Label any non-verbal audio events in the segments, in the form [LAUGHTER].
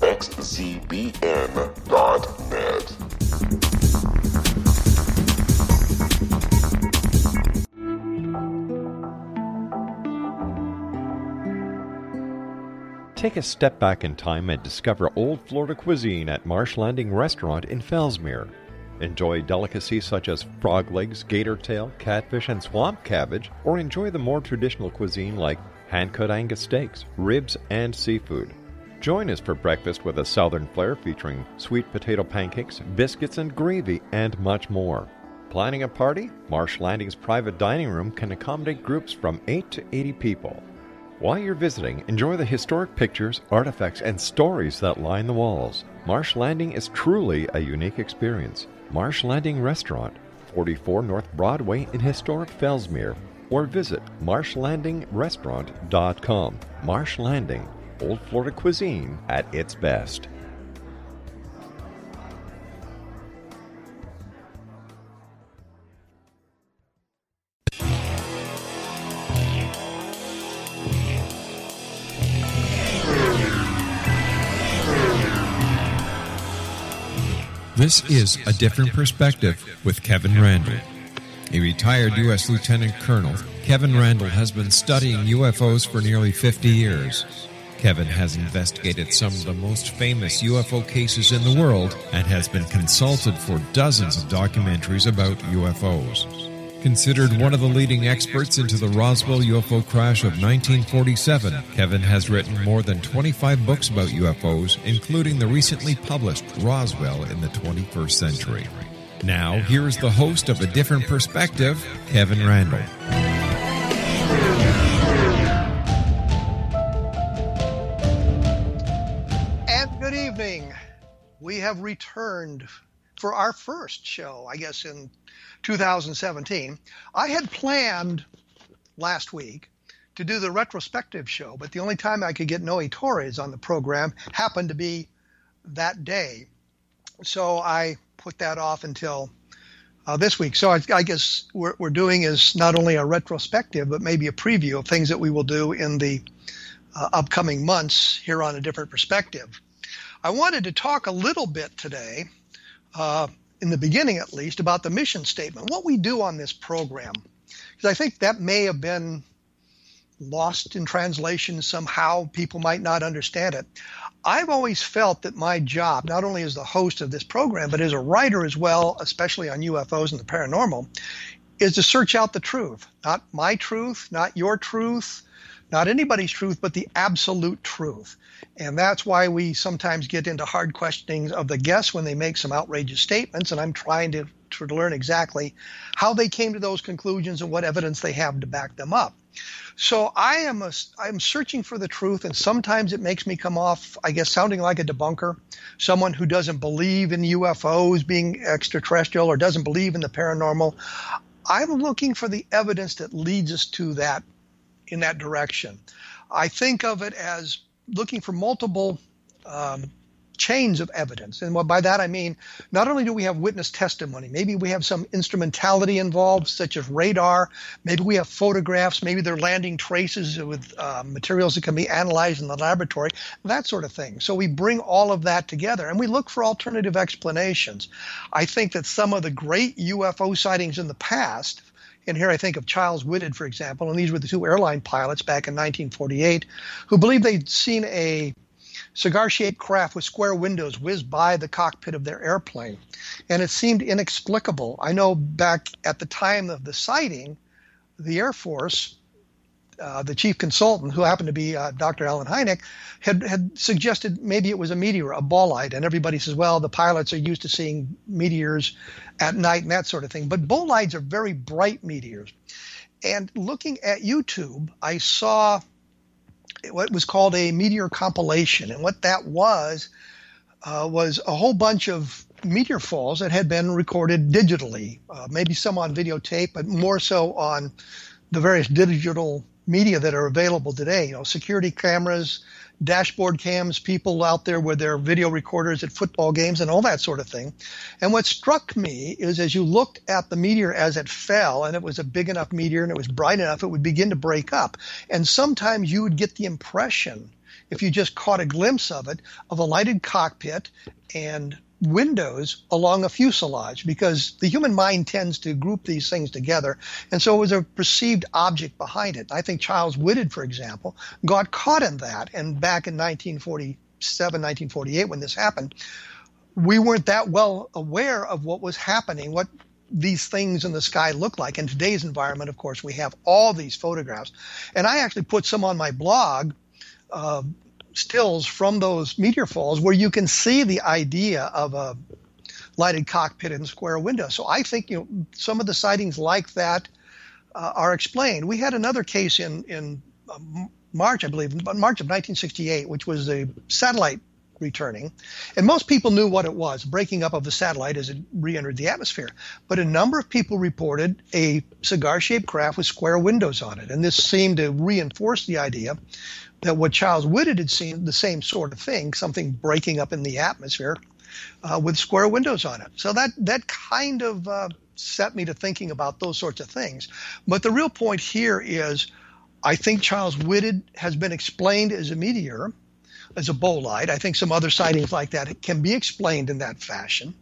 www.xzbn.net. Take a step back in time and discover old Florida cuisine at Marsh Landing Restaurant in Fellsmere. Enjoy delicacies such as frog legs, gator tail, catfish, and swamp cabbage, or enjoy the more traditional cuisine like hand cut Angus steaks, ribs, and seafood. Join us for breakfast with a southern flair featuring sweet potato pancakes, biscuits, and gravy, and much more. Planning a party? Marsh Landing's private dining room can accommodate groups from 8 to 80 people. While you're visiting, enjoy the historic pictures, artifacts, and stories that line the walls. Marsh Landing is truly a unique experience. Marsh Landing Restaurant, 44 North Broadway in historic Fellsmere, or visit marshlandingrestaurant.com. Marsh Landing, Old Florida cuisine at its best. This is A Different Perspective with Kevin Randle. A retired U.S. Lieutenant Colonel, Kevin Randle has been studying UFOs for nearly 50 years. Kevin has investigated some of the most famous UFO cases in the world and has been consulted for dozens of documentaries about UFOs. Considered one of the leading experts into the Roswell UFO crash of 1947, Kevin has written more than 25 books about UFOs, including the recently published Roswell in the 21st Century. Now, here is the host of A Different Perspective, Kevin Randle. Have returned for our first show, I guess, in 2017. I had planned last week to do the retrospective show, but the only time I could get Noe Torres on the program happened to be that day. So I put that off until uh, this week. So I, I guess what we're doing is not only a retrospective, but maybe a preview of things that we will do in the uh, upcoming months here on a different perspective. I wanted to talk a little bit today, uh, in the beginning at least, about the mission statement, what we do on this program. Because I think that may have been lost in translation somehow. People might not understand it. I've always felt that my job, not only as the host of this program, but as a writer as well, especially on UFOs and the paranormal, is to search out the truth. Not my truth, not your truth, not anybody's truth, but the absolute truth. And that's why we sometimes get into hard questionings of the guests when they make some outrageous statements. And I'm trying to, to learn exactly how they came to those conclusions and what evidence they have to back them up. So I am a, I'm searching for the truth, and sometimes it makes me come off, I guess, sounding like a debunker, someone who doesn't believe in UFOs being extraterrestrial or doesn't believe in the paranormal. I'm looking for the evidence that leads us to that in that direction. I think of it as looking for multiple um, chains of evidence. And by that I mean not only do we have witness testimony, maybe we have some instrumentality involved, such as radar, maybe we have photographs, maybe they're landing traces with uh, materials that can be analyzed in the laboratory, that sort of thing. So we bring all of that together and we look for alternative explanations. I think that some of the great UFO sightings in the past, and here I think of Charles Whitted, for example, and these were the two airline pilots back in 1948 who believed they'd seen a cigar shaped craft with square windows whizzed by the cockpit of their airplane. And it seemed inexplicable. I know back at the time of the sighting, the Air Force uh, the chief consultant, who happened to be uh, Dr. Allen Hynek, had, had suggested maybe it was a meteor, a bolide. And everybody says, well, the pilots are used to seeing meteors at night and that sort of thing. But bolides are very bright meteors. And looking at YouTube, I saw what was called a meteor compilation. And what that was, uh, was a whole bunch of meteor falls that had been recorded digitally, uh, maybe some on videotape, but more so on the various digital media that are available today. You know, security cameras, dashboard cams, people out there with their video recorders at football games and all that sort of thing. And what struck me is as you looked at the meteor as it fell, and it was a big enough meteor and it was bright enough, it would begin to break up. And sometimes you would get the impression, if you just caught a glimpse of it, of a lighted cockpit and windows along a fuselage because the human mind tends to group these things together. And so it was a perceived object behind it. I think Charles Whitted, for example, got caught in that. And back in 1947, 1948, when this happened, we weren't that well aware of what was happening, what these things in the sky look like. In today's environment, of course, we have all these photographs. And I actually put some on my blog. Uh, stills from those meteor falls where you can see the idea of a lighted cockpit and square window. So I think you know some of the sightings like that uh, are explained. We had another case in in uh, March, I believe, March of 1968, which was a satellite returning, and most people knew what it was, breaking up of the satellite as it re-entered the atmosphere. But a number of people reported a cigar-shaped craft with square windows on it, and this seemed to reinforce the idea that what Charles Whitted had seen, the same sort of thing, something breaking up in the atmosphere uh, with square windows on it. So that that kind of uh, set me to thinking about those sorts of things. But the real point here is, I think Charles Whitted has been explained as a meteor, as a bolide. I think some other sightings like that can be explained in that fashion.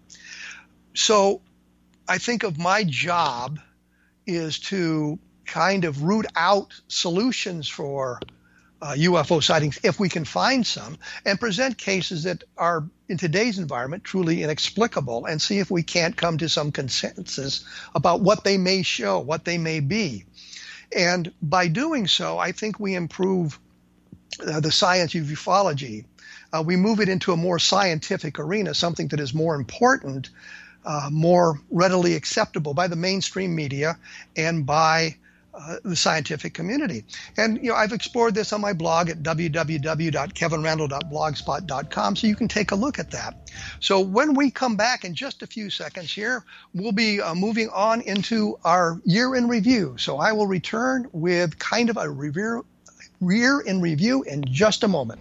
So I think of my job is to kind of root out solutions for uh, UFO sightings if we can find some, and present cases that are in today's environment truly inexplicable and see if we can't come to some consensus about what they may show, what they may be. And by doing so, I think we improve uh, the science of ufology. Uh, we move it into a more scientific arena, something that is more important, uh, more readily acceptable by the mainstream media and by uh, the scientific community. And you know, I've explored this on my blog at www.kevinrandle.blogspot.com, so you can take a look at that. So when we come back in just a few seconds here, we'll be uh, moving on into our year in review. So I will return with kind of a review, year in review in just a moment.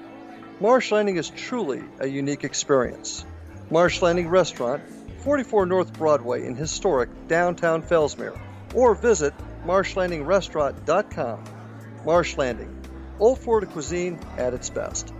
Marsh Landing is truly a unique experience. Marsh Landing Restaurant, 44 North Broadway in historic downtown Fellsmere, or visit marshlandingrestaurant.com. Marsh Landing, Old Florida cuisine at its best.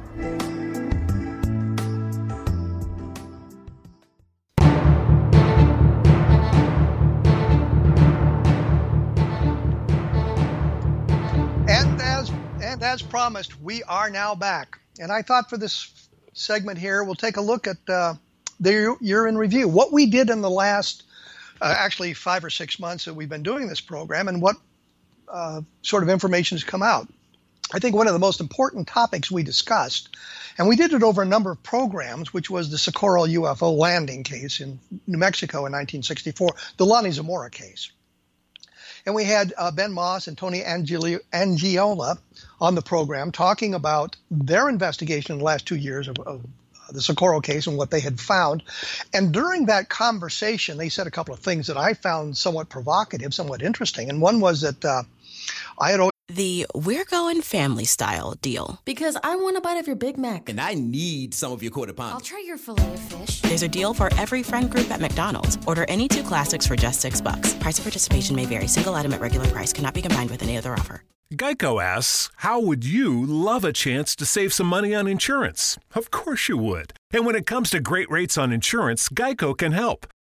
And as and as promised, we are now back. And I thought for this segment here, we'll take a look at uh, the year in review, what we did in the last uh, actually five or six months that we've been doing this program, and what uh, sort of information has come out. I think one of the most important topics we discussed, and we did it over a number of programs, which was the Socorro UFO landing case in New Mexico in 1964, the Lonnie Zamora case. And we had uh, Ben Moss and Tony Angeli- Angiola on the program talking about their investigation in the last two years of, of the Socorro case and what they had found. And during that conversation, they said a couple of things that I found somewhat provocative, somewhat interesting. And one was that uh, I had The We're Going Family Style deal. Because I want a bite of your Big Mac. And I need some of your quarter Pounder. I'll try your filet of fish. There's a deal for every friend group at McDonald's. Order any two classics for just six bucks. Price of participation may vary. Single item at regular price cannot be combined with any other offer. Geico asks, How would you love a chance to save some money on insurance? Of course you would. And when it comes to great rates on insurance, Geico can help.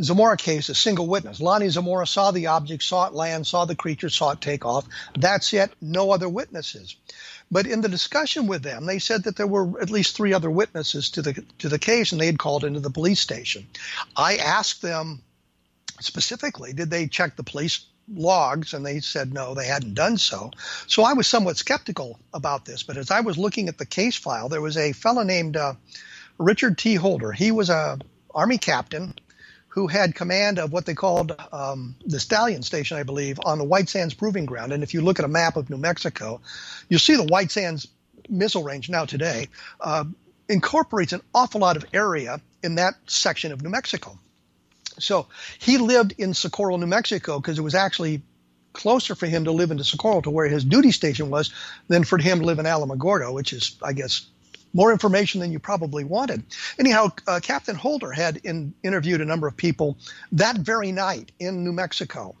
Zamora case a single witness. Lonnie Zamora saw the object, saw it land, saw the creature, saw it take off. That's it, no other witnesses. But in the discussion with them, they said that there were at least three other witnesses to the to the case, and they had called into the police station. I asked them specifically, did they check the police logs? And they said no, they hadn't done so. So I was somewhat skeptical about this. But as I was looking at the case file, there was a fellow named uh, Richard T. Holder. He was a army captain who had command of what they called um, the Stallion Station, I believe, on the White Sands Proving Ground. And if you look at a map of New Mexico, you'll see the White Sands missile range now today uh, incorporates an awful lot of area in that section of New Mexico. So he lived in Socorro, New Mexico, because it was actually closer for him to live in Socorro to where his duty station was than for him to live in Alamogordo, which is, I guess, more information than you probably wanted. Anyhow, uh, Captain Holder had in, interviewed a number of people that very night in New Mexico.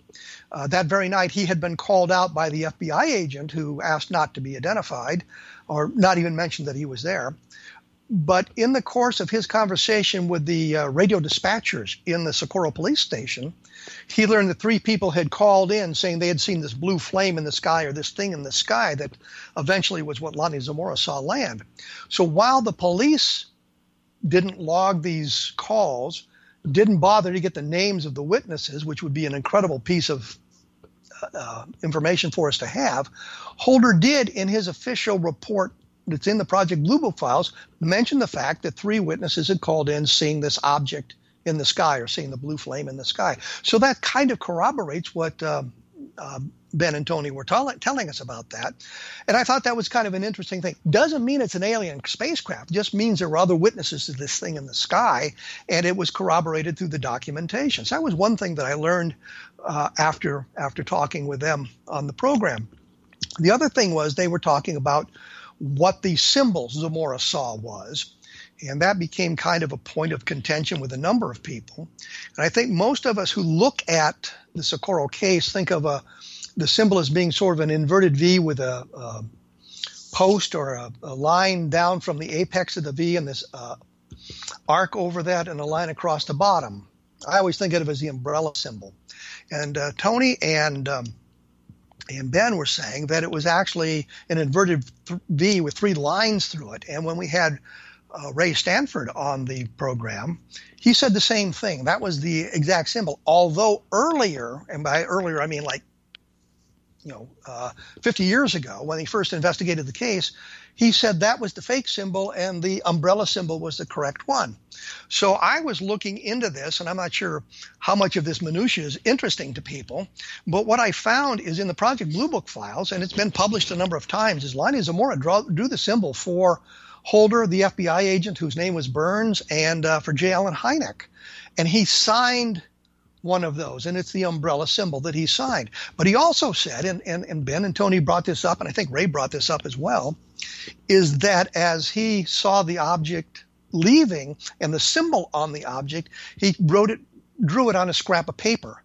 Uh, that very night, he had been called out by the FBI agent who asked not to be identified or not even mentioned that he was there. But in the course of his conversation with the uh, radio dispatchers in the Socorro police station, he learned that three people had called in saying they had seen this blue flame in the sky or this thing in the sky that eventually was what Lonnie Zamora saw land. So while the police didn't log these calls, didn't bother to get the names of the witnesses, which would be an incredible piece of uh, information for us to have, Holder did in his official report that's in the Project Blue Book files mention the fact that three witnesses had called in seeing this object in the sky or seeing the blue flame in the sky. So that kind of corroborates what uh, uh, Ben and Tony were t- telling us about that. And I thought that was kind of an interesting thing. Doesn't mean it's an alien spacecraft, just means there were other witnesses to this thing in the sky, and it was corroborated through the documentation. So that was one thing that I learned uh, after after talking with them on the program. The other thing was they were talking about what the symbol Zamora saw was. And that became kind of a point of contention with a number of people. And I think most of us who look at the Socorro case think of a the symbol as being sort of an inverted V with a, a post or a, a, line down from the apex of the V and this uh, arc over that and a line across the bottom. I always think of it as the umbrella symbol. And uh, Tony and um, and Ben were saying that it was actually an inverted V with three lines through it. And when we had uh, Ray Stanford on the program, he said the same thing. That was the exact symbol. Although earlier, and by earlier I mean like you know, uh, 50 years ago when he first investigated the case, he said that was the fake symbol and the umbrella symbol was the correct one. So I was looking into this, and I'm not sure how much of this minutia is interesting to people, but what I found is in the Project Blue Book files, and it's been published a number of times, is Lonnie Zamora draw, drew the symbol for Holder, the FBI agent whose name was Burns, and uh, for J. Allen Hynek. And he signed – one of those, and it's the umbrella symbol that he signed. But he also said, and, and, and Ben and Tony brought this up, and I think Ray brought this up as well, is that as he saw the object leaving and the symbol on the object, he wrote it, drew it on a scrap of paper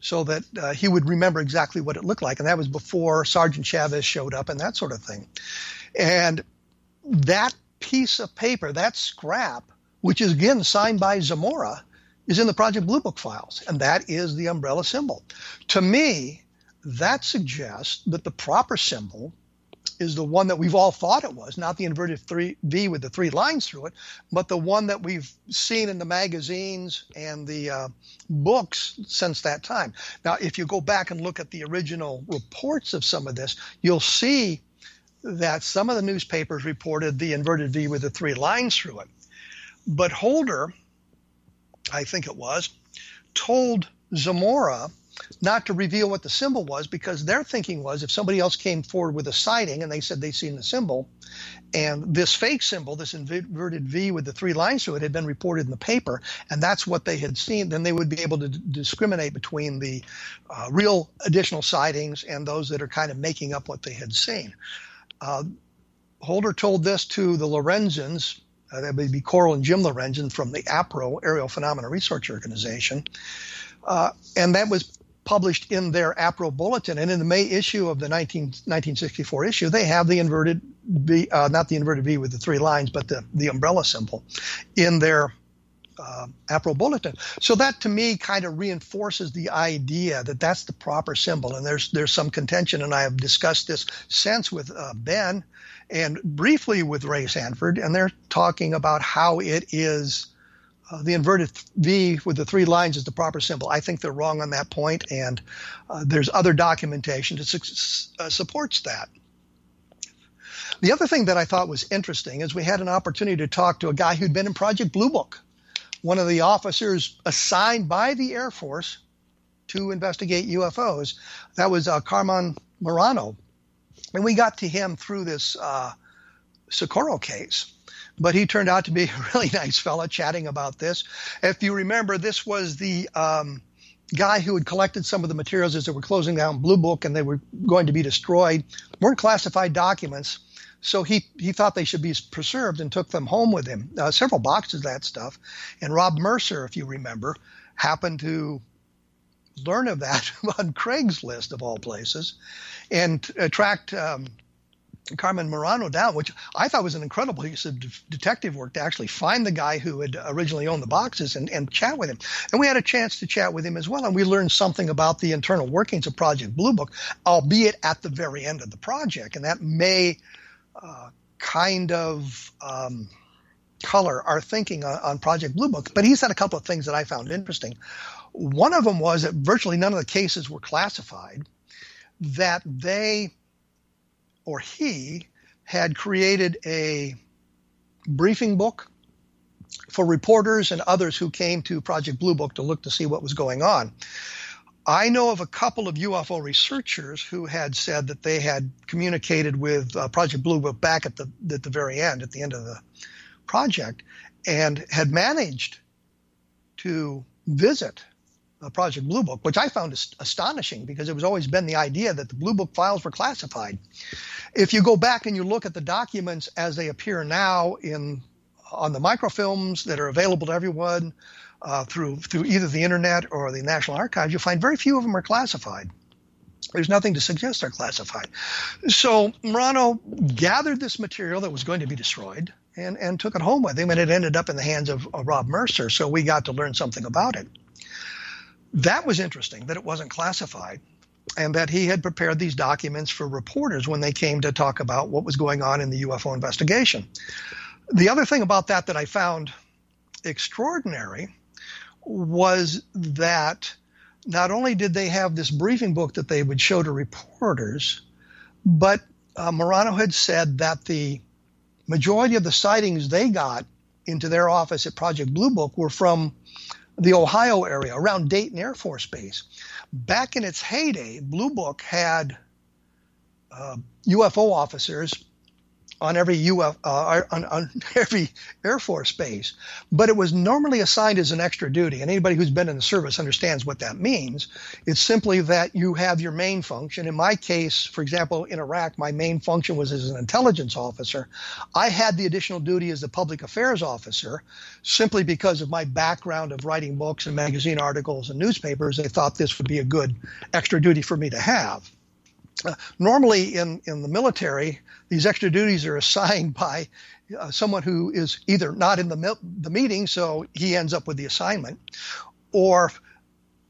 so that uh, he would remember exactly what it looked like. And that was before Sergeant Chavez showed up and that sort of thing. And that piece of paper, that scrap, which is again signed by Zamora, is in the Project Blue Book files, and that is the umbrella symbol. To me, that suggests that the proper symbol is the one that we've all thought it was, not the inverted three, V with the three lines through it, but the one that we've seen in the magazines and the uh, books since that time. Now, if you go back and look at the original reports of some of this, you'll see that some of the newspapers reported the inverted V with the three lines through it. But Holder I think it was, told Zamora not to reveal what the symbol was because their thinking was if somebody else came forward with a sighting and they said they'd seen the symbol and this fake symbol, this inverted V with the three lines through it, had been reported in the paper and that's what they had seen, then they would be able to d- discriminate between the uh, real additional sightings and those that are kind of making up what they had seen. Uh, Holder told this to the Lorenzens uh, that would be Coral and Jim Lorenzen from the APRO, Aerial Phenomena Research Organization. Uh, and that was published in their APRO bulletin. And in the May issue of the 19, 1964 issue, they have the inverted V, uh, not the inverted V with the three lines, but the, the umbrella symbol in their uh, APRO bulletin. So that to me kind of reinforces the idea that that's the proper symbol. And there's there's some contention, and I have discussed this since with uh, Ben and briefly with Ray Stanford, and they're talking about how it is uh, the inverted V with the three lines is the proper symbol. I think they're wrong on that point, and uh, there's other documentation that su- uh, supports that. The other thing that I thought was interesting is we had an opportunity to talk to a guy who'd been in Project Blue Book, one of the officers assigned by the Air Force to investigate UFOs. That was uh, Carmen Marano. And we got to him through this uh, Socorro case. But he turned out to be [LAUGHS] a really nice fellow chatting about this. If you remember, this was the um, guy who had collected some of the materials as they were closing down Blue Book and they were going to be destroyed, weren't classified documents. So he, he thought they should be preserved and took them home with him, uh, several boxes of that stuff. And Rob Mercer, if you remember, happened to learn of that [LAUGHS] on Craigslist of all places, and tracked um, Carmen Marano down, which I thought was an incredible piece of de- detective work to actually find the guy who had originally owned the boxes and, and chat with him. And we had a chance to chat with him as well, and we learned something about the internal workings of Project Blue Book, albeit at the very end of the project, and that may uh, kind of um, color our thinking on, on Project Blue Book. But he said a couple of things that I found interesting. One of them was that virtually none of the cases were classified, that they or he had created a briefing book for reporters and others who came to Project Blue Book to look to see what was going on. I know of a couple of UFO researchers who had said that they had communicated with uh, Project Blue Book back at the at the very end, at the end of the project, and had managed to visit Project Blue Book, which I found astonishing because it was always been the idea that the Blue Book files were classified. If you go back and you look at the documents as they appear now in on the microfilms that are available to everyone uh, through through either the internet or the National Archives, you'll find very few of them are classified. There's nothing to suggest they're classified. So Marano gathered this material that was going to be destroyed and, and took it home with him, and it ended up in the hands of, of Rob Mercer. So we got to learn something about it. That was interesting that it wasn't classified and that he had prepared these documents for reporters when they came to talk about what was going on in the UFO investigation. The other thing about that that I found extraordinary was that not only did they have this briefing book that they would show to reporters, but uh, Marano had said that the majority of the sightings they got into their office at Project Blue Book were from the Ohio area around Dayton Air Force Base. Back in its heyday, Blue Book had uh, UFO officers on every UF, uh, on, on, [LAUGHS] every Air Force base, but it was normally assigned as an extra duty. And anybody who's been in the service understands what that means. It's simply that you have your main function. In my case, for example, in Iraq, my main function was as an intelligence officer. I had the additional duty as a public affairs officer, simply because of my background of writing books and magazine articles and newspapers. They thought this would be a good extra duty for me to have. Uh, normally in, in the military, these extra duties are [LAUGHS] assigned by uh, someone who is either not in the, the meeting, so he ends up with the assignment, or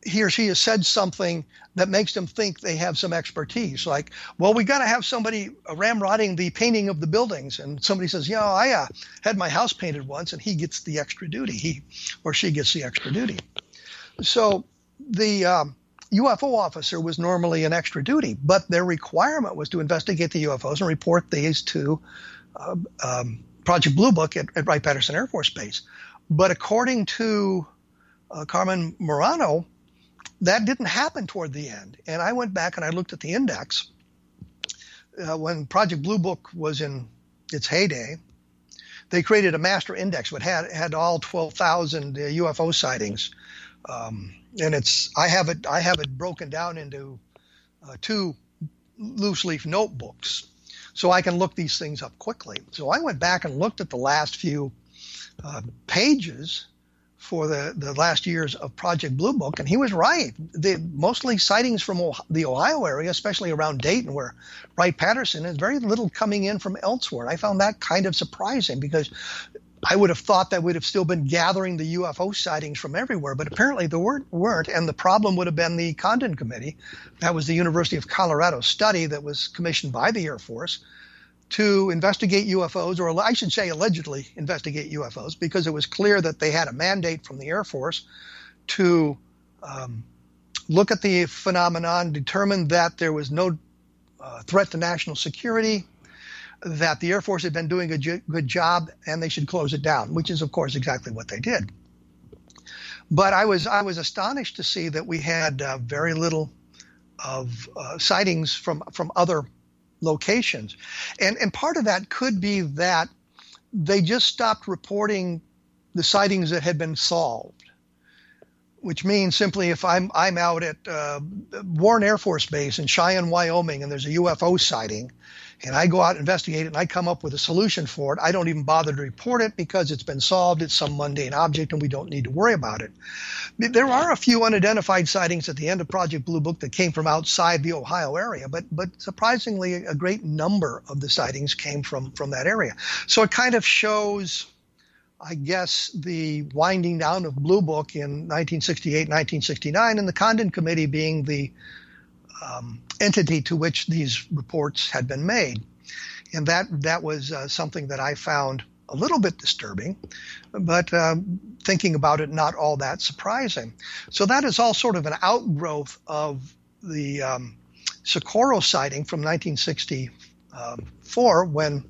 he or she has said something that makes them think they have some expertise. Like, well, we got to have somebody ramrodding the painting of the buildings, and somebody says, "Yeah, I uh, had my house painted once," and he gets the extra duty. He or she gets the extra duty. So the um, UFO officer was normally an extra duty, but their requirement was to investigate the UFOs and report these to uh, um, Project Blue Book at, at Wright-Patterson Air Force Base. But according to uh, Carmen Marano, that didn't happen toward the end. And I went back and I looked at the index uh, when Project Blue Book was in its heyday. They created a master index which had had all 12,000 UFO uh, sightings. Um, and it's I have it I have it broken down into uh, two loose leaf notebooks, so I can look these things up quickly. So I went back and looked at the last few uh, pages for the, the last years of Project Blue Book, and he was right. The, mostly sightings from the Ohio area, especially around Dayton, where Wright Patterson is very little coming in from elsewhere. I found that kind of surprising because I would have thought that we'd have still been gathering the UFO sightings from everywhere, but apparently there weren't, weren't. And the problem would have been the Condon Committee. That was the University of Colorado study that was commissioned by the Air Force to investigate UFOs, or I should say allegedly investigate UFOs, because it was clear that they had a mandate from the Air Force to um, look at the phenomenon, determine that there was no uh, threat to national security, that the Air Force had been doing a good job and they should close it down, which is, of course, exactly what they did. But I was I was astonished to see that we had uh, very little of uh, sightings from from other locations, and and part of that could be that they just stopped reporting the sightings that had been solved which means simply if I'm I'm out at uh, Warren Air Force Base in Cheyenne, Wyoming, and there's a UFO sighting, and I go out and investigate it and I come up with a solution for it, I don't even bother to report it because it's been solved. It's some mundane object and we don't need to worry about it. There are a few unidentified sightings at the end of Project Blue Book that came from outside the Ohio area, but but surprisingly, a great number of the sightings came from from that area. So it kind of shows I guess, the winding down of Blue Book in 1968, 1969, and the Condon Committee being the um, entity to which these reports had been made. And that, that was uh, something that I found a little bit disturbing, but um, thinking about it, not all that surprising. So that is all sort of an outgrowth of the um, Socorro sighting from 1964 when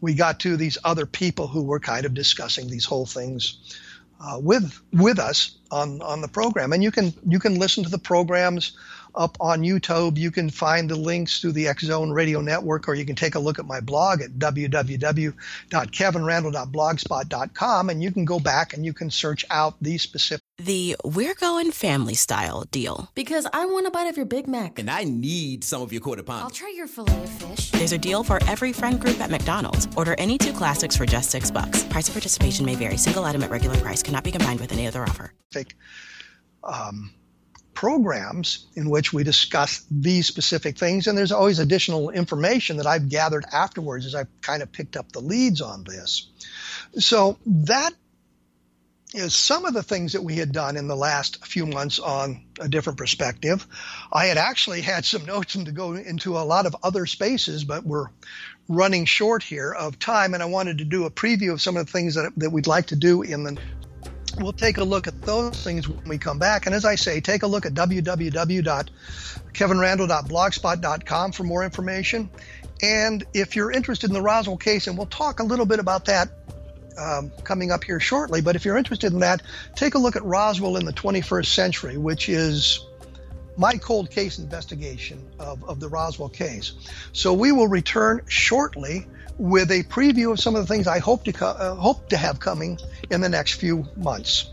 we got to these other people who were kind of discussing these whole things uh, with with us on on the program, and you can you can listen to the programs up on YouTube. You can find the links to the X Zone Radio Network, or you can take a look at my blog at www.kevinrandle.blogspot.com, and you can go back and you can search out these specific. The We're Going Family Style deal. Because I want a bite of your Big Mac. And I need some of your quarter pound. I'll try your filet of fish. There's a deal for every friend group at McDonald's. Order any two classics for just six bucks. Price of participation may vary. Single item at regular price cannot be combined with any other offer. um, programs in which we discuss these specific things, and there's always additional information that I've gathered afterwards as I've kind of picked up the leads on this. So that is some of the things that we had done in the last few months on a different perspective. I had actually had some [LAUGHS] notes to go into a lot of other spaces, but we're running short here of time, and I wanted to do a preview of some of the things that, that we'd like to do in the we'll take a look at those things when we come back. And as I say, take a look at www.kevinrandle.blogspot.com for more information. And if you're interested in the Roswell case, and we'll talk a little bit about that um, coming up here shortly, but if you're interested in that, take a look at Roswell in the 21st century, which is my cold case investigation of, of the Roswell case. So we will return shortly with a preview of some of the things I hope to co- uh, hope to have coming in the next few months.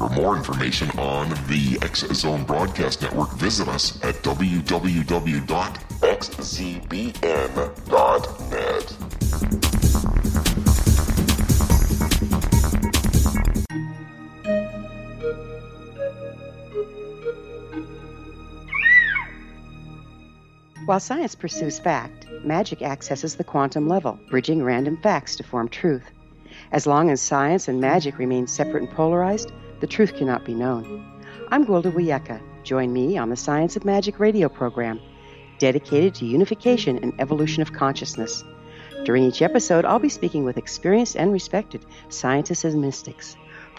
For more information on the X Zone Broadcast Network, visit us at www.xzbn.net. While science pursues fact, magic accesses the quantum level, bridging random facts to form truth. As long as science and magic remain separate and polarized, the truth cannot be known. I'm Gwilda Wiyaka. Join me on the Science of Magic radio program, dedicated to unification and evolution of consciousness. During each episode, I'll be speaking with experienced and respected scientists and mystics.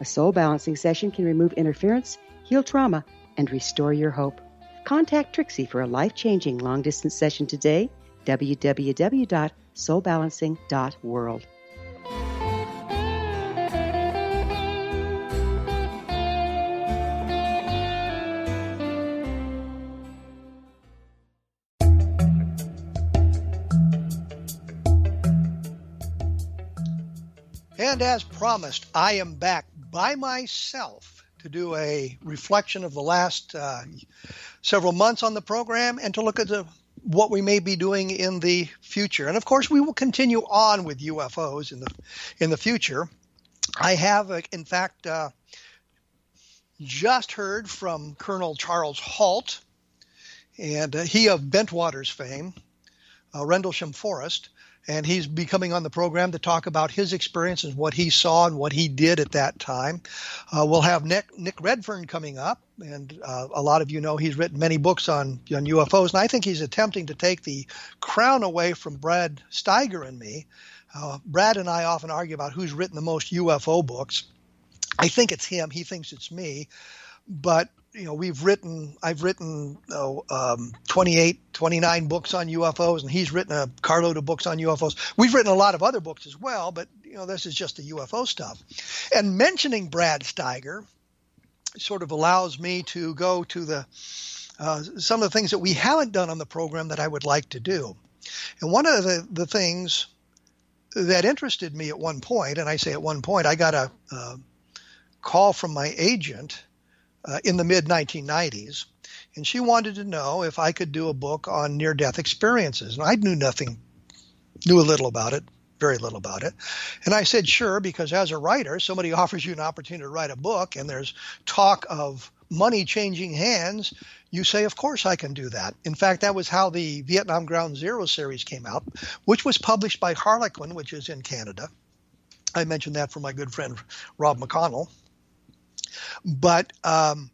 A soul balancing session can remove interference, heal trauma, and restore your hope. Contact Trixie for a life changing long distance session today. www.soulbalancing.world. And as promised, I am back by myself to do a reflection of the last uh, several months on the program and to look at the, what we may be doing in the future. And of course, we will continue on with UFOs in the in the future. I have, uh, in fact, uh, just heard from Colonel Charles Halt, and uh, he of Bentwaters fame, uh, Rendlesham Forest and he's be coming on the program to talk about his experiences, what he saw, and what he did at that time. Uh, we'll have Nick, Nick Redfern coming up, and uh, a lot of you know he's written many books on, on UFOs, and I think he's attempting to take the crown away from Brad Steiger and me. Uh, Brad and I often argue about who's written the most UFO books. I think it's him. He thinks it's me. But you know we've written i've written oh, um, 28 29 books on ufos and he's written a carload of books on ufos we've written a lot of other books as well but you know this is just the ufo stuff. And mentioning brad steiger sort of allows me to go to the uh, some of the things that we haven't done on the program that i would like to do. And one of the, the things that interested me at one point and i say at one point i got a, a call from my agent uh, in the mid 1990s, and she wanted to know if I could do a book on near death experiences. And I knew nothing, knew a little about it, very little about it. And I said, sure, because as a writer, somebody [LAUGHS] offers you an opportunity to write a book, and there's talk of money changing hands. You say, of course I can do that. In fact, that was how the Vietnam Ground Zero series came out, which was published by Harlequin, which is in Canada. I mentioned that for my good friend Rob McConnell. But um,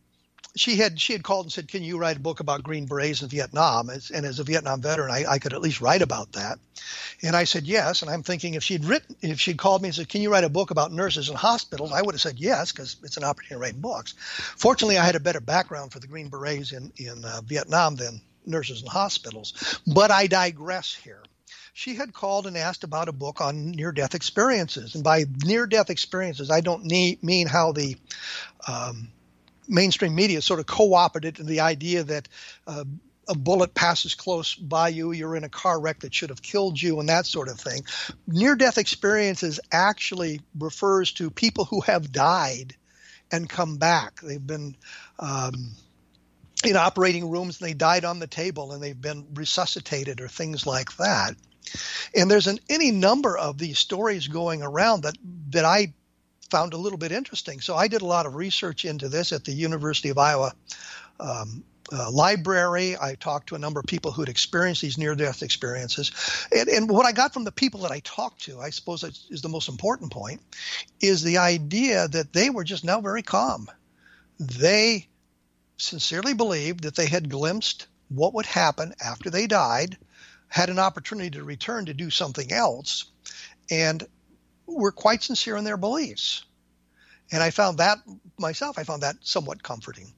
she had she had called and said, "Can you write a book about Green Berets in Vietnam?" As, and as a Vietnam veteran, I, I, could at least write about that. And I said yes. And I'm thinking if she'd written, if she'd called me and said, "Can you write a book about nurses in hospitals?" I would have said yes because it's an opportunity to write books. Fortunately, I had a better background for the Green Berets in in uh, Vietnam than nurses in hospitals. But I digress here she had called and asked about a book on near death experiences. And by near death experiences, I don't need, mean how the um, mainstream media sort of co opted the idea that uh, a bullet passes close by you, you're in a car wreck that should have killed you, and that sort of thing. Near death experiences actually refers to people who have died and come back. They've been. Um, in operating rooms and they died on the table and they've been resuscitated or things like that. And there's an, any number of these stories going around that, that I found a little bit interesting. So I did a lot of research into this at the University of Iowa um, uh, library. I talked to a number of people who had experienced these near death experiences. And, and, what I got from the people that I talked to, I suppose is the most important point, is the idea that they were just now very calm. They sincerely believed that they had glimpsed what would happen after they died had an opportunity to return to do something else and were quite sincere in their beliefs. And I found that myself, I found that somewhat comforting.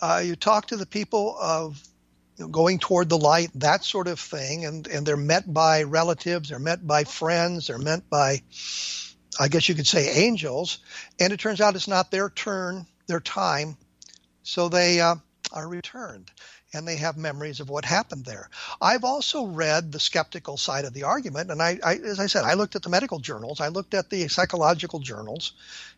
Uh, you talk to the people of you know, going toward the light, that sort of thing, and, and they're met by relatives, they're met by friends, they're met by, I guess you could say, angels. And it turns out it's not their turn, their time. So they, uh, are returned and they have memories of what happened there. I've also read the skeptical side of the argument, and I, I, as I said, I looked at the medical journals, I looked at the psychological journals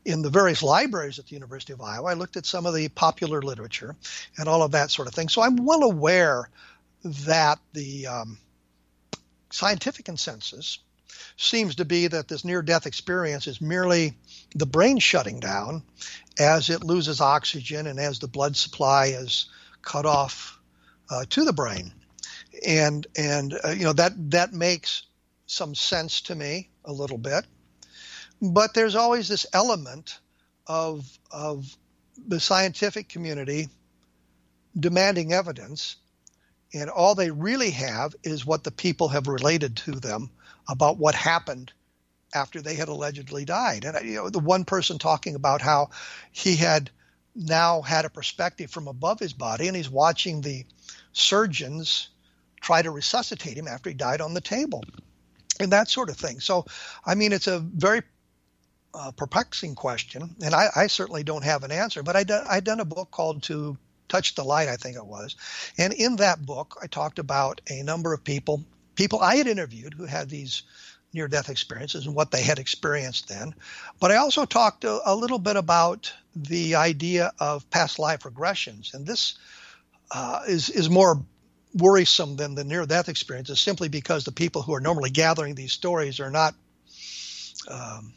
in the various libraries at the University of Iowa, I looked at some of the popular literature and all of that sort of thing. So I'm well aware that the um, scientific consensus seems to be that this near death experience is merely the brain shutting down as it loses oxygen and as the blood supply is cut off uh, to the brain. And and uh, you know that that makes some sense to me a little bit. But there's always this element of of the scientific community demanding evidence and all they really have is what the people have related to them about what happened after they had allegedly died. And you know, the one person talking about how he had now had a perspective from above his body, and he's watching the surgeons try to resuscitate him after he died on the table, and that sort of thing. So, I mean, it's a very uh, perplexing question, and I, I, certainly don't have an answer. But I done, I done a book called "To Touch the Light," I think it was, and in that book, I talked about a number of people people I had interviewed who had these near death experiences and what they had experienced then. But I also talked a, a little bit about the idea of past life regressions. And this uh, is, is more worrisome than the near death experiences simply because the people who are normally gathering these stories are not. Um,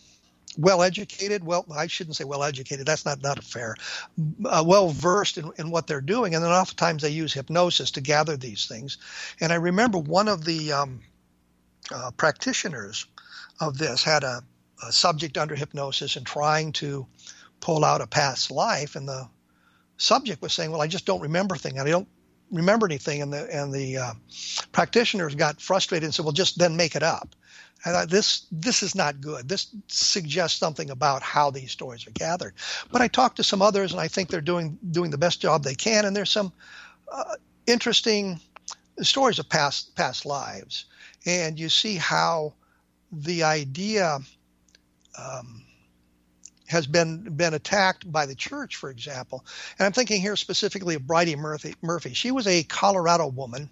well educated well i shouldn't say well educated that's not not fair. Uh, well versed in, in what they're doing. And then oftentimes they use hypnosis to gather these things. And i remember one of the um, uh, practitioners of this had a, a, subject under hypnosis and trying to pull out a past life and the subject was saying well i just don't remember things and i don't remember anything and the and the uh, practitioners got frustrated and said well just then make it up and I, this this is not good. This suggests something about how these stories are gathered. But I talked to some others, and I think they're doing doing the best job they can. And there's some uh, interesting stories of past past lives, and you see how the idea um, has been been attacked by the church, for example. And I'm thinking here specifically of Bridey Murphy. Murphy. She was a Colorado woman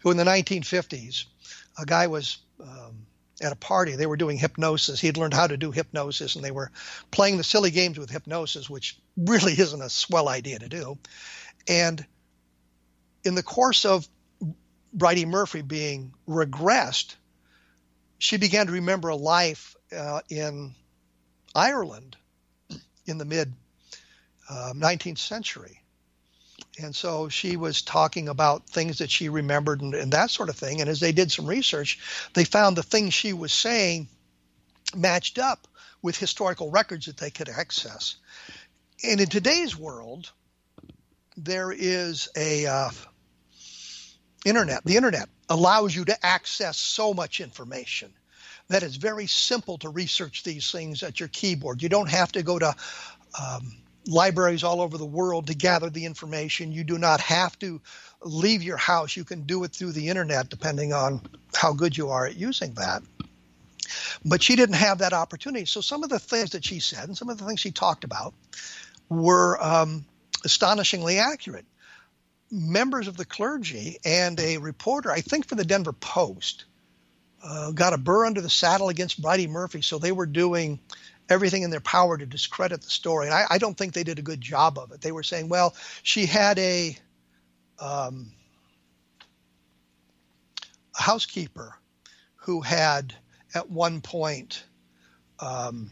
who, in the 1950s, a guy was um, at a party. They were doing hypnosis. He'd learned how to do hypnosis, and they were playing the silly games with hypnosis, which really isn't a swell idea to do. And in the course of Bridey Murphy being regressed, she began to remember a life uh, in Ireland in the mid uh, 19th century. And so she was talking about things that she remembered and, and, that sort of thing. And as they did some research, they found the things she was saying matched up with historical records that they could access. And in today's world, there is a uh, internet. The internet allows you to access so much information that it's very simple to research these things at your keyboard. You don't have to go to um, libraries all over the world to gather the information. You do not have to leave your house. You can do it through the internet, depending on how good you are at using that. But she didn't have that opportunity. So some of the things that she said and some of the things she talked about were um, astonishingly accurate. Members of the clergy and a reporter, I think for the Denver Post, uh, got a burr under the saddle against Bridey Murphy. So they were doing everything in their power to discredit the story. And I, I, don't think they did a good job of it. They were saying, well, she had a, um, a housekeeper who had at one point um,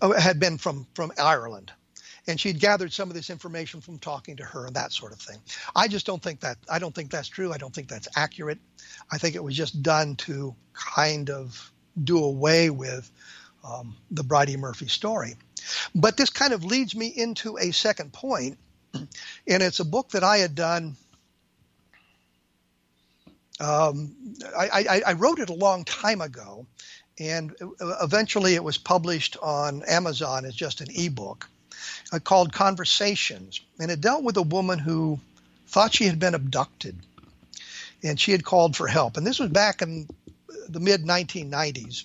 uh, had been from from Ireland, and she'd gathered some of this information from talking to her and that sort of thing. I just don't think that I don't think that's true. I don't think that's accurate. I think it was just done to kind of do away with um, the Bridey Murphy story. But this kind of leads me into a second point, and it's a book that I had done. Um, I, I, I, wrote it a long time ago, and eventually it was published on Amazon as just an ebook called Conversations. And it dealt with a woman who thought she had been abducted, and she had called for help. And this was back in the mid 1990s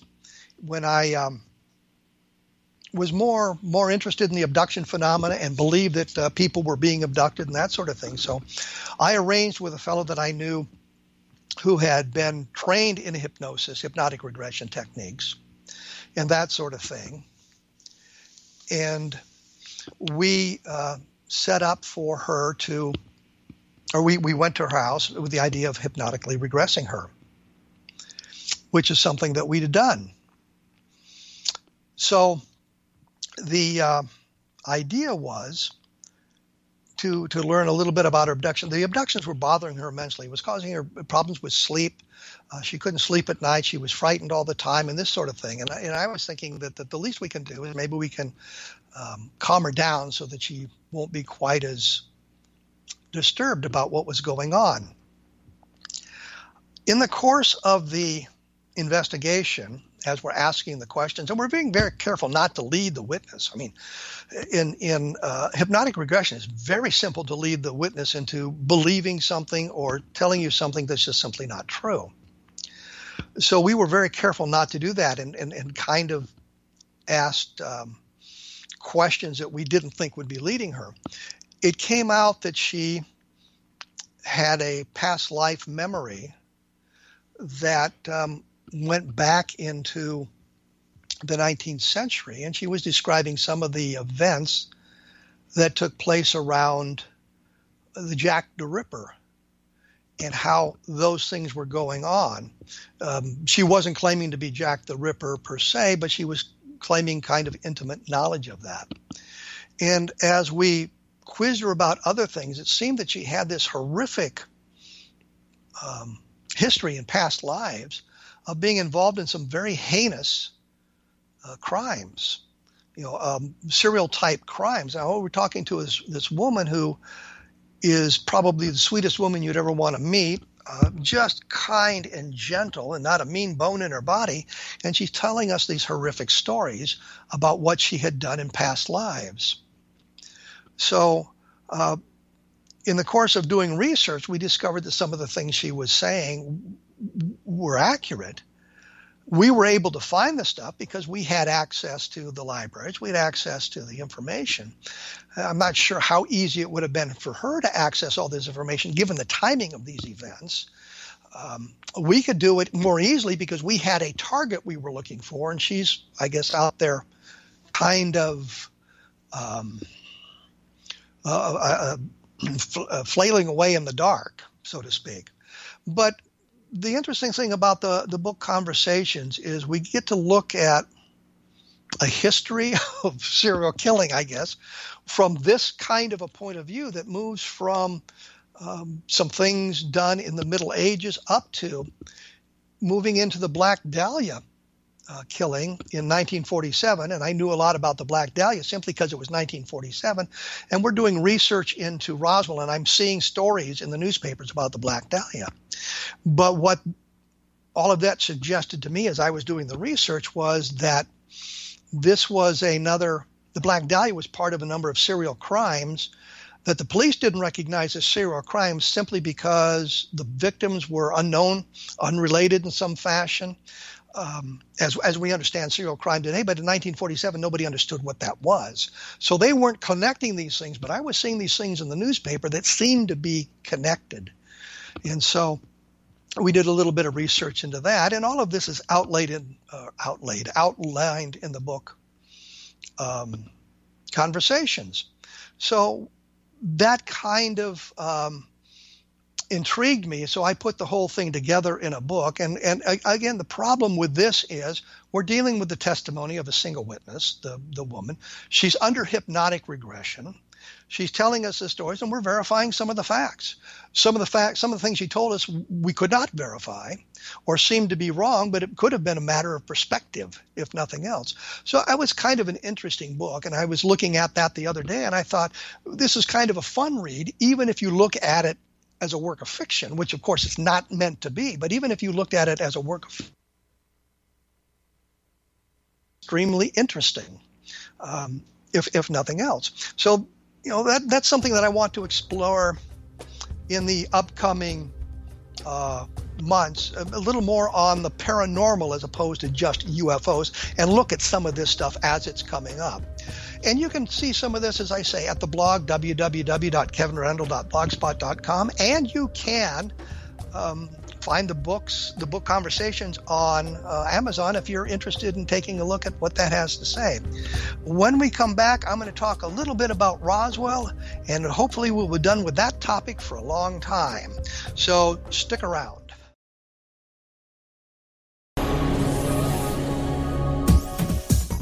when I um, was more more interested in the abduction phenomena and believed that uh, people were being abducted and that sort of thing. So I arranged with a fellow that I knew who had been trained in hypnosis, hypnotic regression techniques, and that sort of thing. And we uh, set up for her to, or we, we went to her house with the idea of hypnotically regressing her, which is something that we'd done. So the uh, idea was to to learn a little bit about her abduction. The abductions were bothering her immensely. It was causing her problems with sleep. Uh, she couldn't sleep at night. She was frightened all the time, and this sort of thing. And I, and I was thinking that, that the least we can do is maybe we can um, calm her down so that she won't be quite as disturbed about what was going on. In the course of the investigation, as we're asking the questions, and we're being very careful not to lead the witness. I mean, in in uh, hypnotic regression, it's very simple to lead the witness into believing something or telling you something that's just simply not true. So we were very careful not to do that, and and, and kind of asked um, questions that we didn't think would be leading her. It came out that she had a past life memory that um, went back into the 19th century, and she was describing some of the events that took place around the Jack the Ripper and how those things were going on. Um, she wasn't claiming to be Jack the Ripper per se, but she was claiming kind of intimate knowledge of that. And as we quizzed her about other things, it seemed that she had this horrific um, history in past lives of being involved in some very heinous uh, crimes, you know, um, serial type crimes. Now, what we're talking to is this woman who is probably the sweetest woman you'd ever want to meet. Uh, just kind and gentle and not a mean bone in her body. And she's telling us these horrific stories about what she had done in past lives. So, uh, in the course of doing research, we discovered that some of the things she was saying were accurate. We were able to find the stuff because we had access to the libraries, we had access to the information. I'm not sure how easy it would have been for her to access all this information given the timing of these events. Um, we could do it more easily because we had a target we were looking for, and she's, I guess, out there kind of um, uh, uh, uh, flailing away in the dark, so to speak. But the interesting thing about the, the book Conversations is we get to look at a history [LAUGHS] of serial killing, I guess, from this kind of a point of view that moves from um, some things done in the Middle Ages up to moving into the Black Dahlia uh, killing in 1947, and I knew a lot about the Black Dahlia simply because it was 1947. And we're doing research into Roswell, and I'm seeing stories in the newspapers about the Black Dahlia. But what all of that suggested to me as I was doing the research was that this was another, the Black Dahlia was part of a number of serial crimes that the police didn't recognize as serial crimes simply because the victims were unknown, unrelated in some fashion um, as, as we understand serial crime today, but in 1947, nobody understood what that was. So they weren't connecting these things, but I was seeing these things in the newspaper that seemed to be connected. And so we did a little bit of research into that, and all of this is outlaid in, uh, outlaid, outlined in the book um, Conversations. So that kind of um, intrigued me. So I put the whole thing together in a book. And, and again, the problem with this is we're dealing with the testimony of a single witness, the, the woman. She's under hypnotic regression. She's telling us the stories, and we're verifying some of the facts. Some of the facts, some of the things she told us, we could not verify, or seemed to be wrong, but it could have been a matter of perspective, if nothing else. So I was kind of an interesting book, and I was looking at that the other day, and I thought this is kind of a fun read, even if you look at it as a work of fiction, which of course it's not meant to be, but even if you looked at it as a work of extremely interesting, um, if if nothing else. So you know that that's something that I want to explore in the upcoming uh, months a little more on the paranormal as opposed to just UFOs and look at some of this stuff as it's coming up. And you can see some of this, as I say, at the blog, www.kevinrandle.blogspot.com. And you can um, find the books, the book conversations on uh, Amazon if you're interested in taking a look at what that has to say. When we come back, I'm going to talk a little bit about Roswell, and hopefully we'll be done with that topic for a long time. So stick around.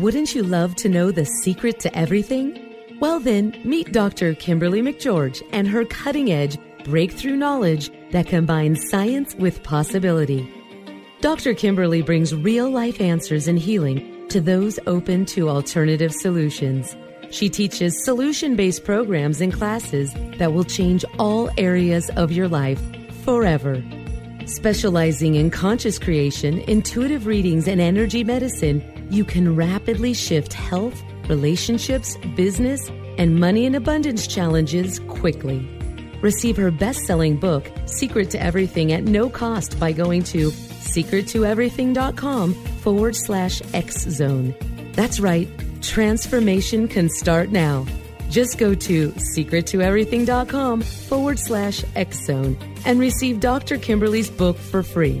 Wouldn't you love to know the secret to everything? Well, then, meet Dr. Kimberly McGeorge and her cutting edge breakthrough knowledge that combines science with possibility. Dr. Kimberly brings real life answers and healing to those open to alternative solutions. She teaches solution based programs and classes that will change all areas of your life forever. Specializing in conscious creation, intuitive readings, and energy medicine, you can rapidly shift health, relationships, business, and money and abundance challenges quickly. Receive her best selling book, Secret to Everything, at no cost by going to secrettoeverything.com forward slash X Zone. That's right, transformation can start now. Just go to secrettoeverything.com forward slash X and receive Dr. Kimberly's book for free.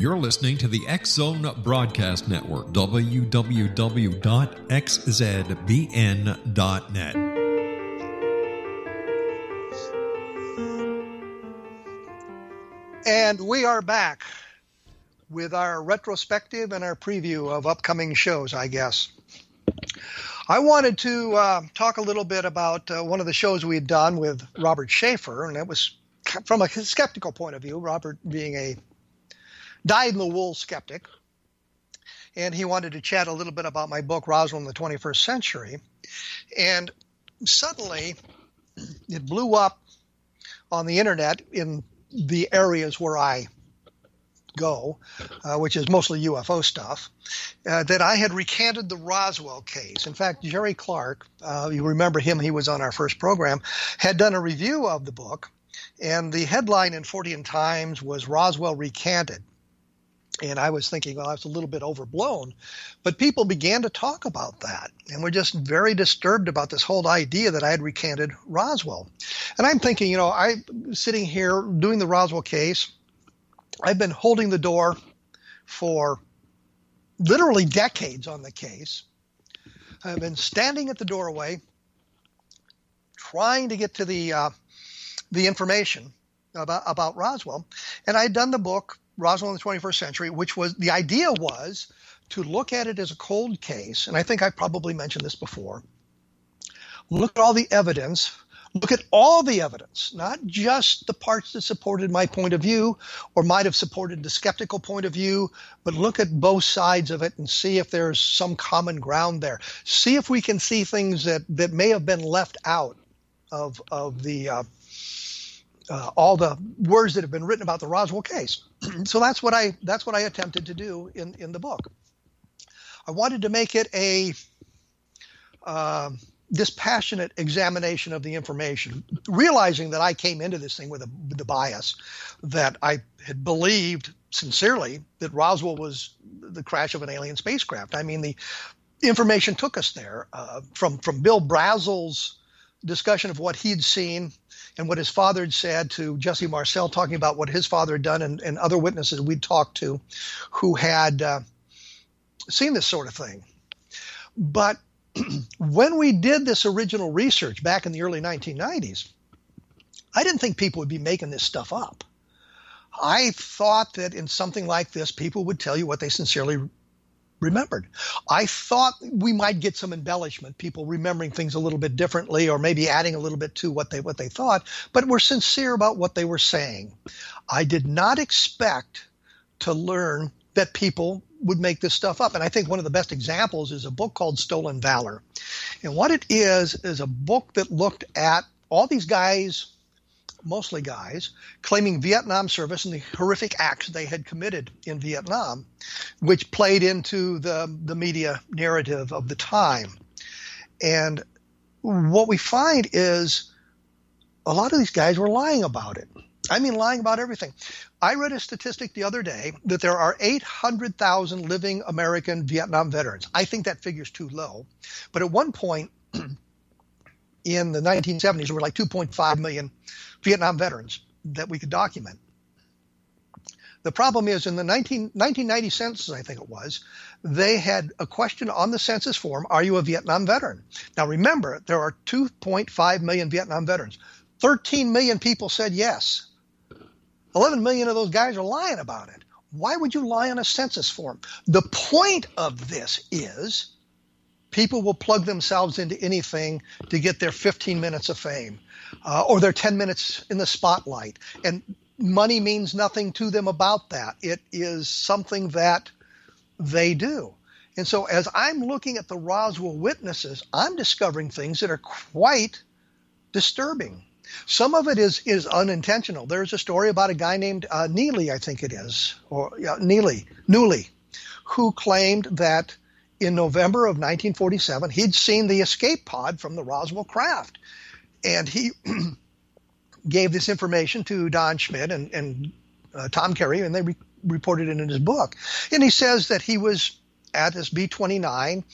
You're listening to the X Zone Broadcast Network, www.xzbn.net. And we are back with our retrospective and our preview of upcoming shows, I guess. I wanted to uh, talk a little bit about uh, one of the shows we had done with Robert Sheaffer, and it was from a skeptical point of view, Robert being a dyed in the wool skeptic. And he wanted to chat a little bit about my book, Roswell in the 21st Century. And suddenly, it blew up on the internet in the areas where I go, uh, which is mostly UFO stuff, uh, that I had recanted the Roswell case. In fact, Jerry Clark, uh, you remember him, he was on our first program, had done a review of the book, and the headline in Fortean Times was Roswell Recanted. And I was thinking, well, that's a little bit overblown. But people began to talk about that and were just very disturbed about this whole idea that I had recanted Roswell. And I'm thinking, you know, I'm sitting here doing the Roswell case. I've been holding the door for literally decades on the case. I've been standing at the doorway trying to get to the uh, the information about, about Roswell. And I had done the book Roswell in the 21st Century, which was the idea was to look at it as a cold case. And I think I probably mentioned this before. Look at all the evidence. Look at all the evidence, not just the parts that supported my point of view or might have supported the skeptical point of view, but look at both sides of it and see if there's some common ground there. See if we can see things that, that may have been left out of, of the uh, uh, all the words that have been written about the Roswell case. [CLEARS THROAT] so that's what I that's what I attempted to do in in the book. I wanted to make it a uh, dispassionate examination of the information, realizing that I came into this thing with, a, the bias that I had believed sincerely that Roswell was the crash of an alien spacecraft. I mean, the information took us there uh, from from Bill Brazel's discussion of what he'd seen and what his father had said to Jesse Marcel, talking about what his father had done, and, and other witnesses we'd talked to who had uh, seen this sort of thing. But [CLEARS THROAT] when we did this original research back in the early 1990s, I didn't think people would be making this stuff up. I thought that in something like this, people would tell you what they sincerely remembered. I thought we might get some embellishment, people remembering things a little bit differently or maybe adding a little bit to what they what they thought, but were sincere about what they were saying. I did not expect to learn that people would make this stuff up. And I think one of the best examples is a book called Stolen Valor. And what it is is a book that looked at all these guys mostly guys, claiming Vietnam service and the horrific acts they had committed in Vietnam, which played into the, the media narrative of the time. And what we find is a lot of these guys were lying about it. I mean, lying about everything. I read a statistic the other day that there are 800,000 living American Vietnam veterans. I think that figure's too low. But at one point [CLEARS THROAT] in the 1970s, there were like 2.5 million Vietnam veterans that we could document. The problem is in the 19, 1990 census, I think it was, they had a question on the census form Are you a Vietnam veteran? Now remember, there are 2.5 million Vietnam veterans. 13 million people said yes. 11 million of those guys are lying about it. Why would you lie on a census form? The point of this is people will plug themselves into anything to get their 15 minutes of fame uh, or their 10 minutes in the spotlight. And money means nothing to them about that. It is something that they do. And so as I'm looking at the Roswell witnesses, I'm discovering things that are quite disturbing. Some of it is is unintentional. There's a story about a guy named uh, Neely, I think it is, or yeah, Neely, Newley, who claimed that in November of 1947 he'd seen the escape pod from the Roswell craft, and he [CLEARS THROAT] gave this information to Don Schmitt and, and uh, Tom Carey, and they re- reported it in his book. And he says that he was at this B 29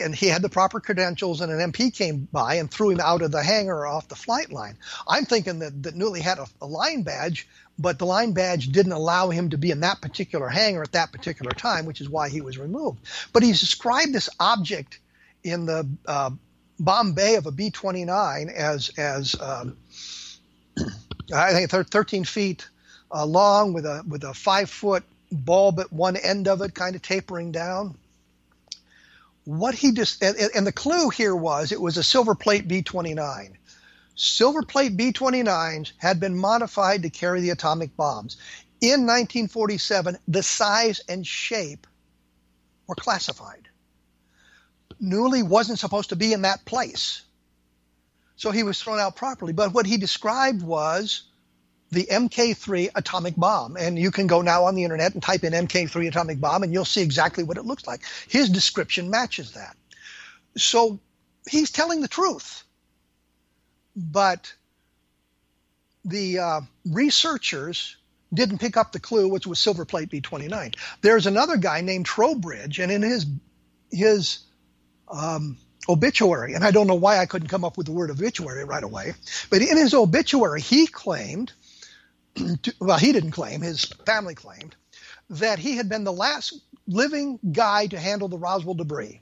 and he had the proper credentials, and an MP came by and threw him out of the hangar off the flight line. I'm thinking that, that Newley had a, a line badge, but the line badge didn't allow him to be in that particular hangar at that particular time, which is why he was removed. But he's described this object in the uh, bomb bay of a B 29 as, as um, [CLEARS THROAT] I think 13 feet uh, long with a, with a five foot bulb at one end of it, kind of tapering down. What he just, and, and the clue here was it was a silver plate B 29 silver plate B 29s had been modified to carry the atomic bombs. In 1947, the size and shape were classified. Newley wasn't supposed to be in that place. So he was thrown out properly. But what he described was the MK3 atomic bomb. And you can go now on the internet and type in MK3 atomic bomb and you'll see exactly what it looks like. His description matches that. So he's telling the truth but the uh, researchers didn't pick up the clue, which was silver plate B29. There's another guy named Trowbridge, and in his his um, obituary, and I don't know why I couldn't come up with the word obituary right away, but in his obituary, he claimed, [CLEARS THROAT] to, well, he didn't claim, his family claimed, that he had been the last living guy to handle the Roswell debris.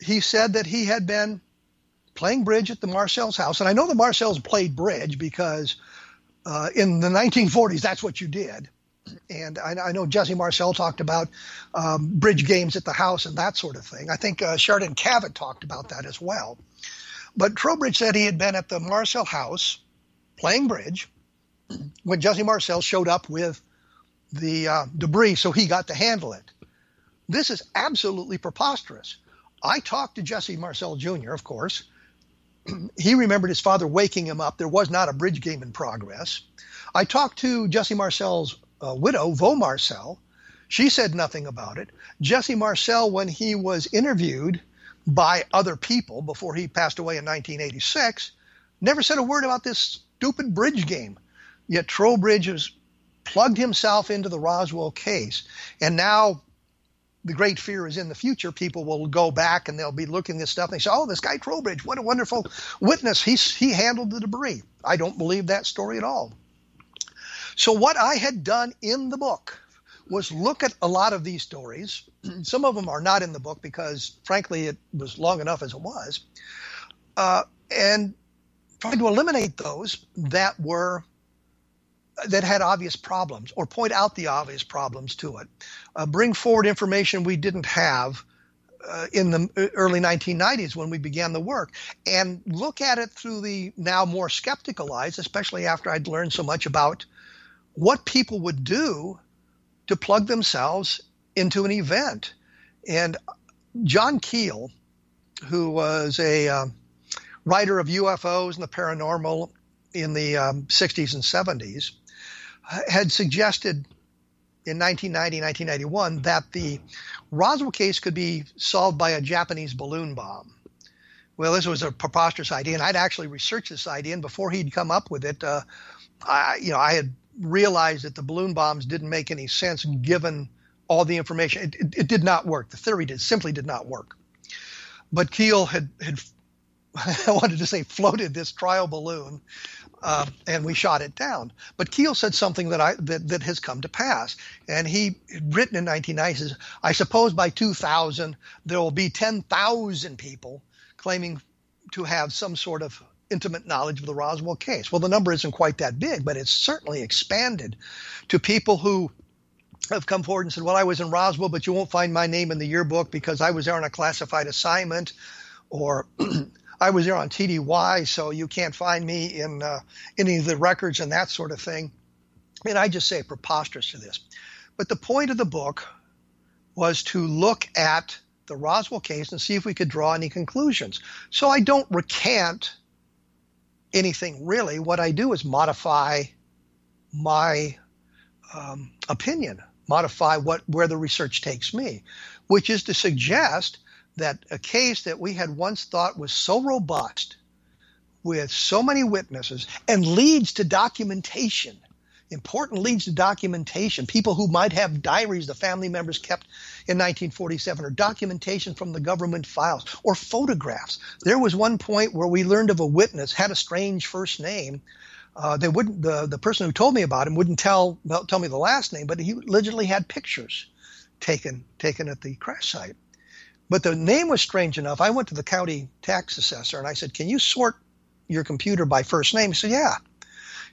He said that he had been playing bridge at the Marcel's house. And I know the Marcel's played bridge because uh, in the 1940s, that's what you did. And I, I know Jesse Marcel talked about um, bridge games at the house and that sort of thing. I think uh, Sheridan Cavitt talked about that as well. But Trowbridge said he had been at the Marcel house playing bridge when Jesse Marcel showed up with the uh, debris, so he got to handle it. This is absolutely preposterous. I talked to Jesse Marcel Jr., of course, [CLEARS THROAT] he remembered his father waking him up. There was not a bridge game in progress. I talked to Jesse Marcel's uh, widow, Vo Marcel. She said nothing about it. Jesse Marcel, when he was interviewed by other people before he passed away in 1986, never said a word about this stupid bridge game. Yet Trowbridge has plugged himself into the Roswell case. And now the great fear is in the future, people will go back and they'll be looking at this stuff and they say, oh, this guy Trowbridge, what a wonderful witness. He's, he handled the debris. I don't believe that story at all. So, what I had done in the book was look at a lot of these stories. Some of them are not in the book because, frankly, it was long enough as it was, uh, and trying to eliminate those that were that had obvious problems or point out the obvious problems to it, uh, bring forward information we didn't have uh, in the early 1990s when we began the work, and look at it through the now more skeptical eyes, especially after I'd learned so much about what people would do to plug themselves into an event. And John Keel, who was a uh, writer of UFOs and the paranormal in the um, 60s and 70s, had suggested in 1990, 1991 that the Roswell case could be solved by a Japanese balloon bomb. Well, this was a preposterous idea, and I'd actually researched this idea, and before he'd come up with it, uh, I, you know, I had realized that the balloon bombs didn't make any sense given all the information. It, it, it did not work. The theory did simply did not work. But Keel had had [LAUGHS] I wanted to say floated this trial balloon uh, and we shot it down. But Keel said something that I that, that has come to pass, and he written in 1990 says, "I suppose by 2000 there will be 10,000 people claiming to have some sort of intimate knowledge of the Roswell case." Well, the number isn't quite that big, but it's certainly expanded to people who have come forward and said, "Well, I was in Roswell, but you won't find my name in the yearbook because I was there on a classified assignment." Or [CLEARS THROAT] I was there on TDY, so you can't find me in uh, any of the records and that sort of thing. And I just say preposterous to this. But the point of the book was to look at the Roswell case and see if we could draw any conclusions. So I don't recant anything really. What I do is modify my um, opinion, modify what where the research takes me, which is to suggest that a case that we had once thought was so robust with so many witnesses and leads to documentation important leads to documentation people who might have diaries the family members kept in 1947 or documentation from the government files or photographs there was one point where we learned of a witness had a strange first name Uh, they wouldn't. The the person who told me about him wouldn't tell well, tell me the last name, but he literally had pictures taken taken at the crash site. But the name was strange enough. I went to the county tax assessor and I said, "Can you sort your computer by first name?" He said, "Yeah,"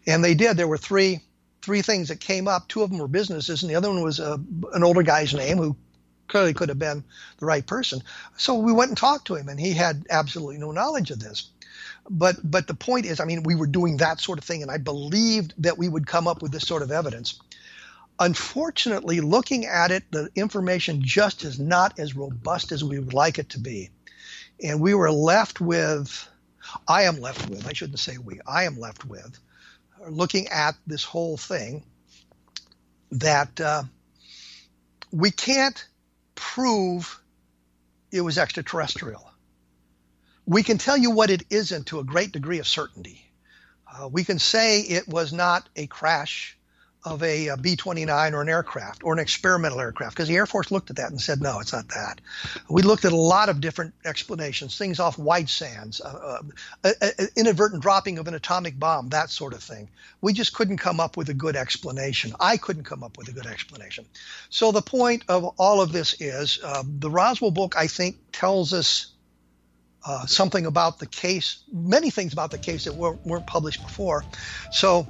and they did. There were three three things that came up. Two of them were businesses, and the other one was a, an older guy's name who clearly could have been the right person. So we went and talked to him, and he had absolutely no knowledge of this. But but the point is, I mean, we were doing that sort of thing, and I believed that we would come up with this sort of evidence. Unfortunately, looking at it, the information just is not as robust as we would like it to be, and we were left with. I am left with. I shouldn't say we. I am left with looking at this whole thing that uh, we can't prove it was extraterrestrial. We can tell you what it isn't to a great degree of certainty. Uh, we can say it was not a crash of a B 29 or an aircraft or an experimental aircraft because the Air Force looked at that and said, no, it's not that. We looked at a lot of different explanations, things off white sands, uh, uh, inadvertent dropping of an atomic bomb, that sort of thing. We just couldn't come up with a good explanation. I couldn't come up with a good explanation. So the point of all of this is um, the Roswell book, I think, tells us. Uh, something about the case, many things about the case that weren't, weren't published before. So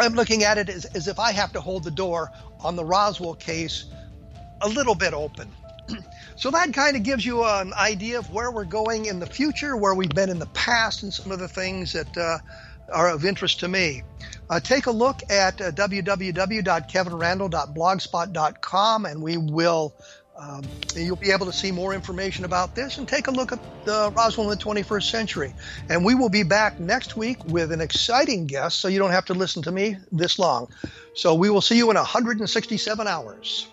I'm looking at it as, as if I have to hold the door on the Roswell case a little bit open. [CLEARS THROAT] so that kind of gives you an idea of where we're going in the future, where we've been in the past, and some of the things that uh, are of interest to me. Uh, take a look at uh, www.kevinrandle.blogspot.com and we will um, you'll be able to see more information about this and take a look at the Roswell in the 21st century. And we will be back next week with an exciting guest, so you don't have to listen to me this long. So we will see you in 167 hours.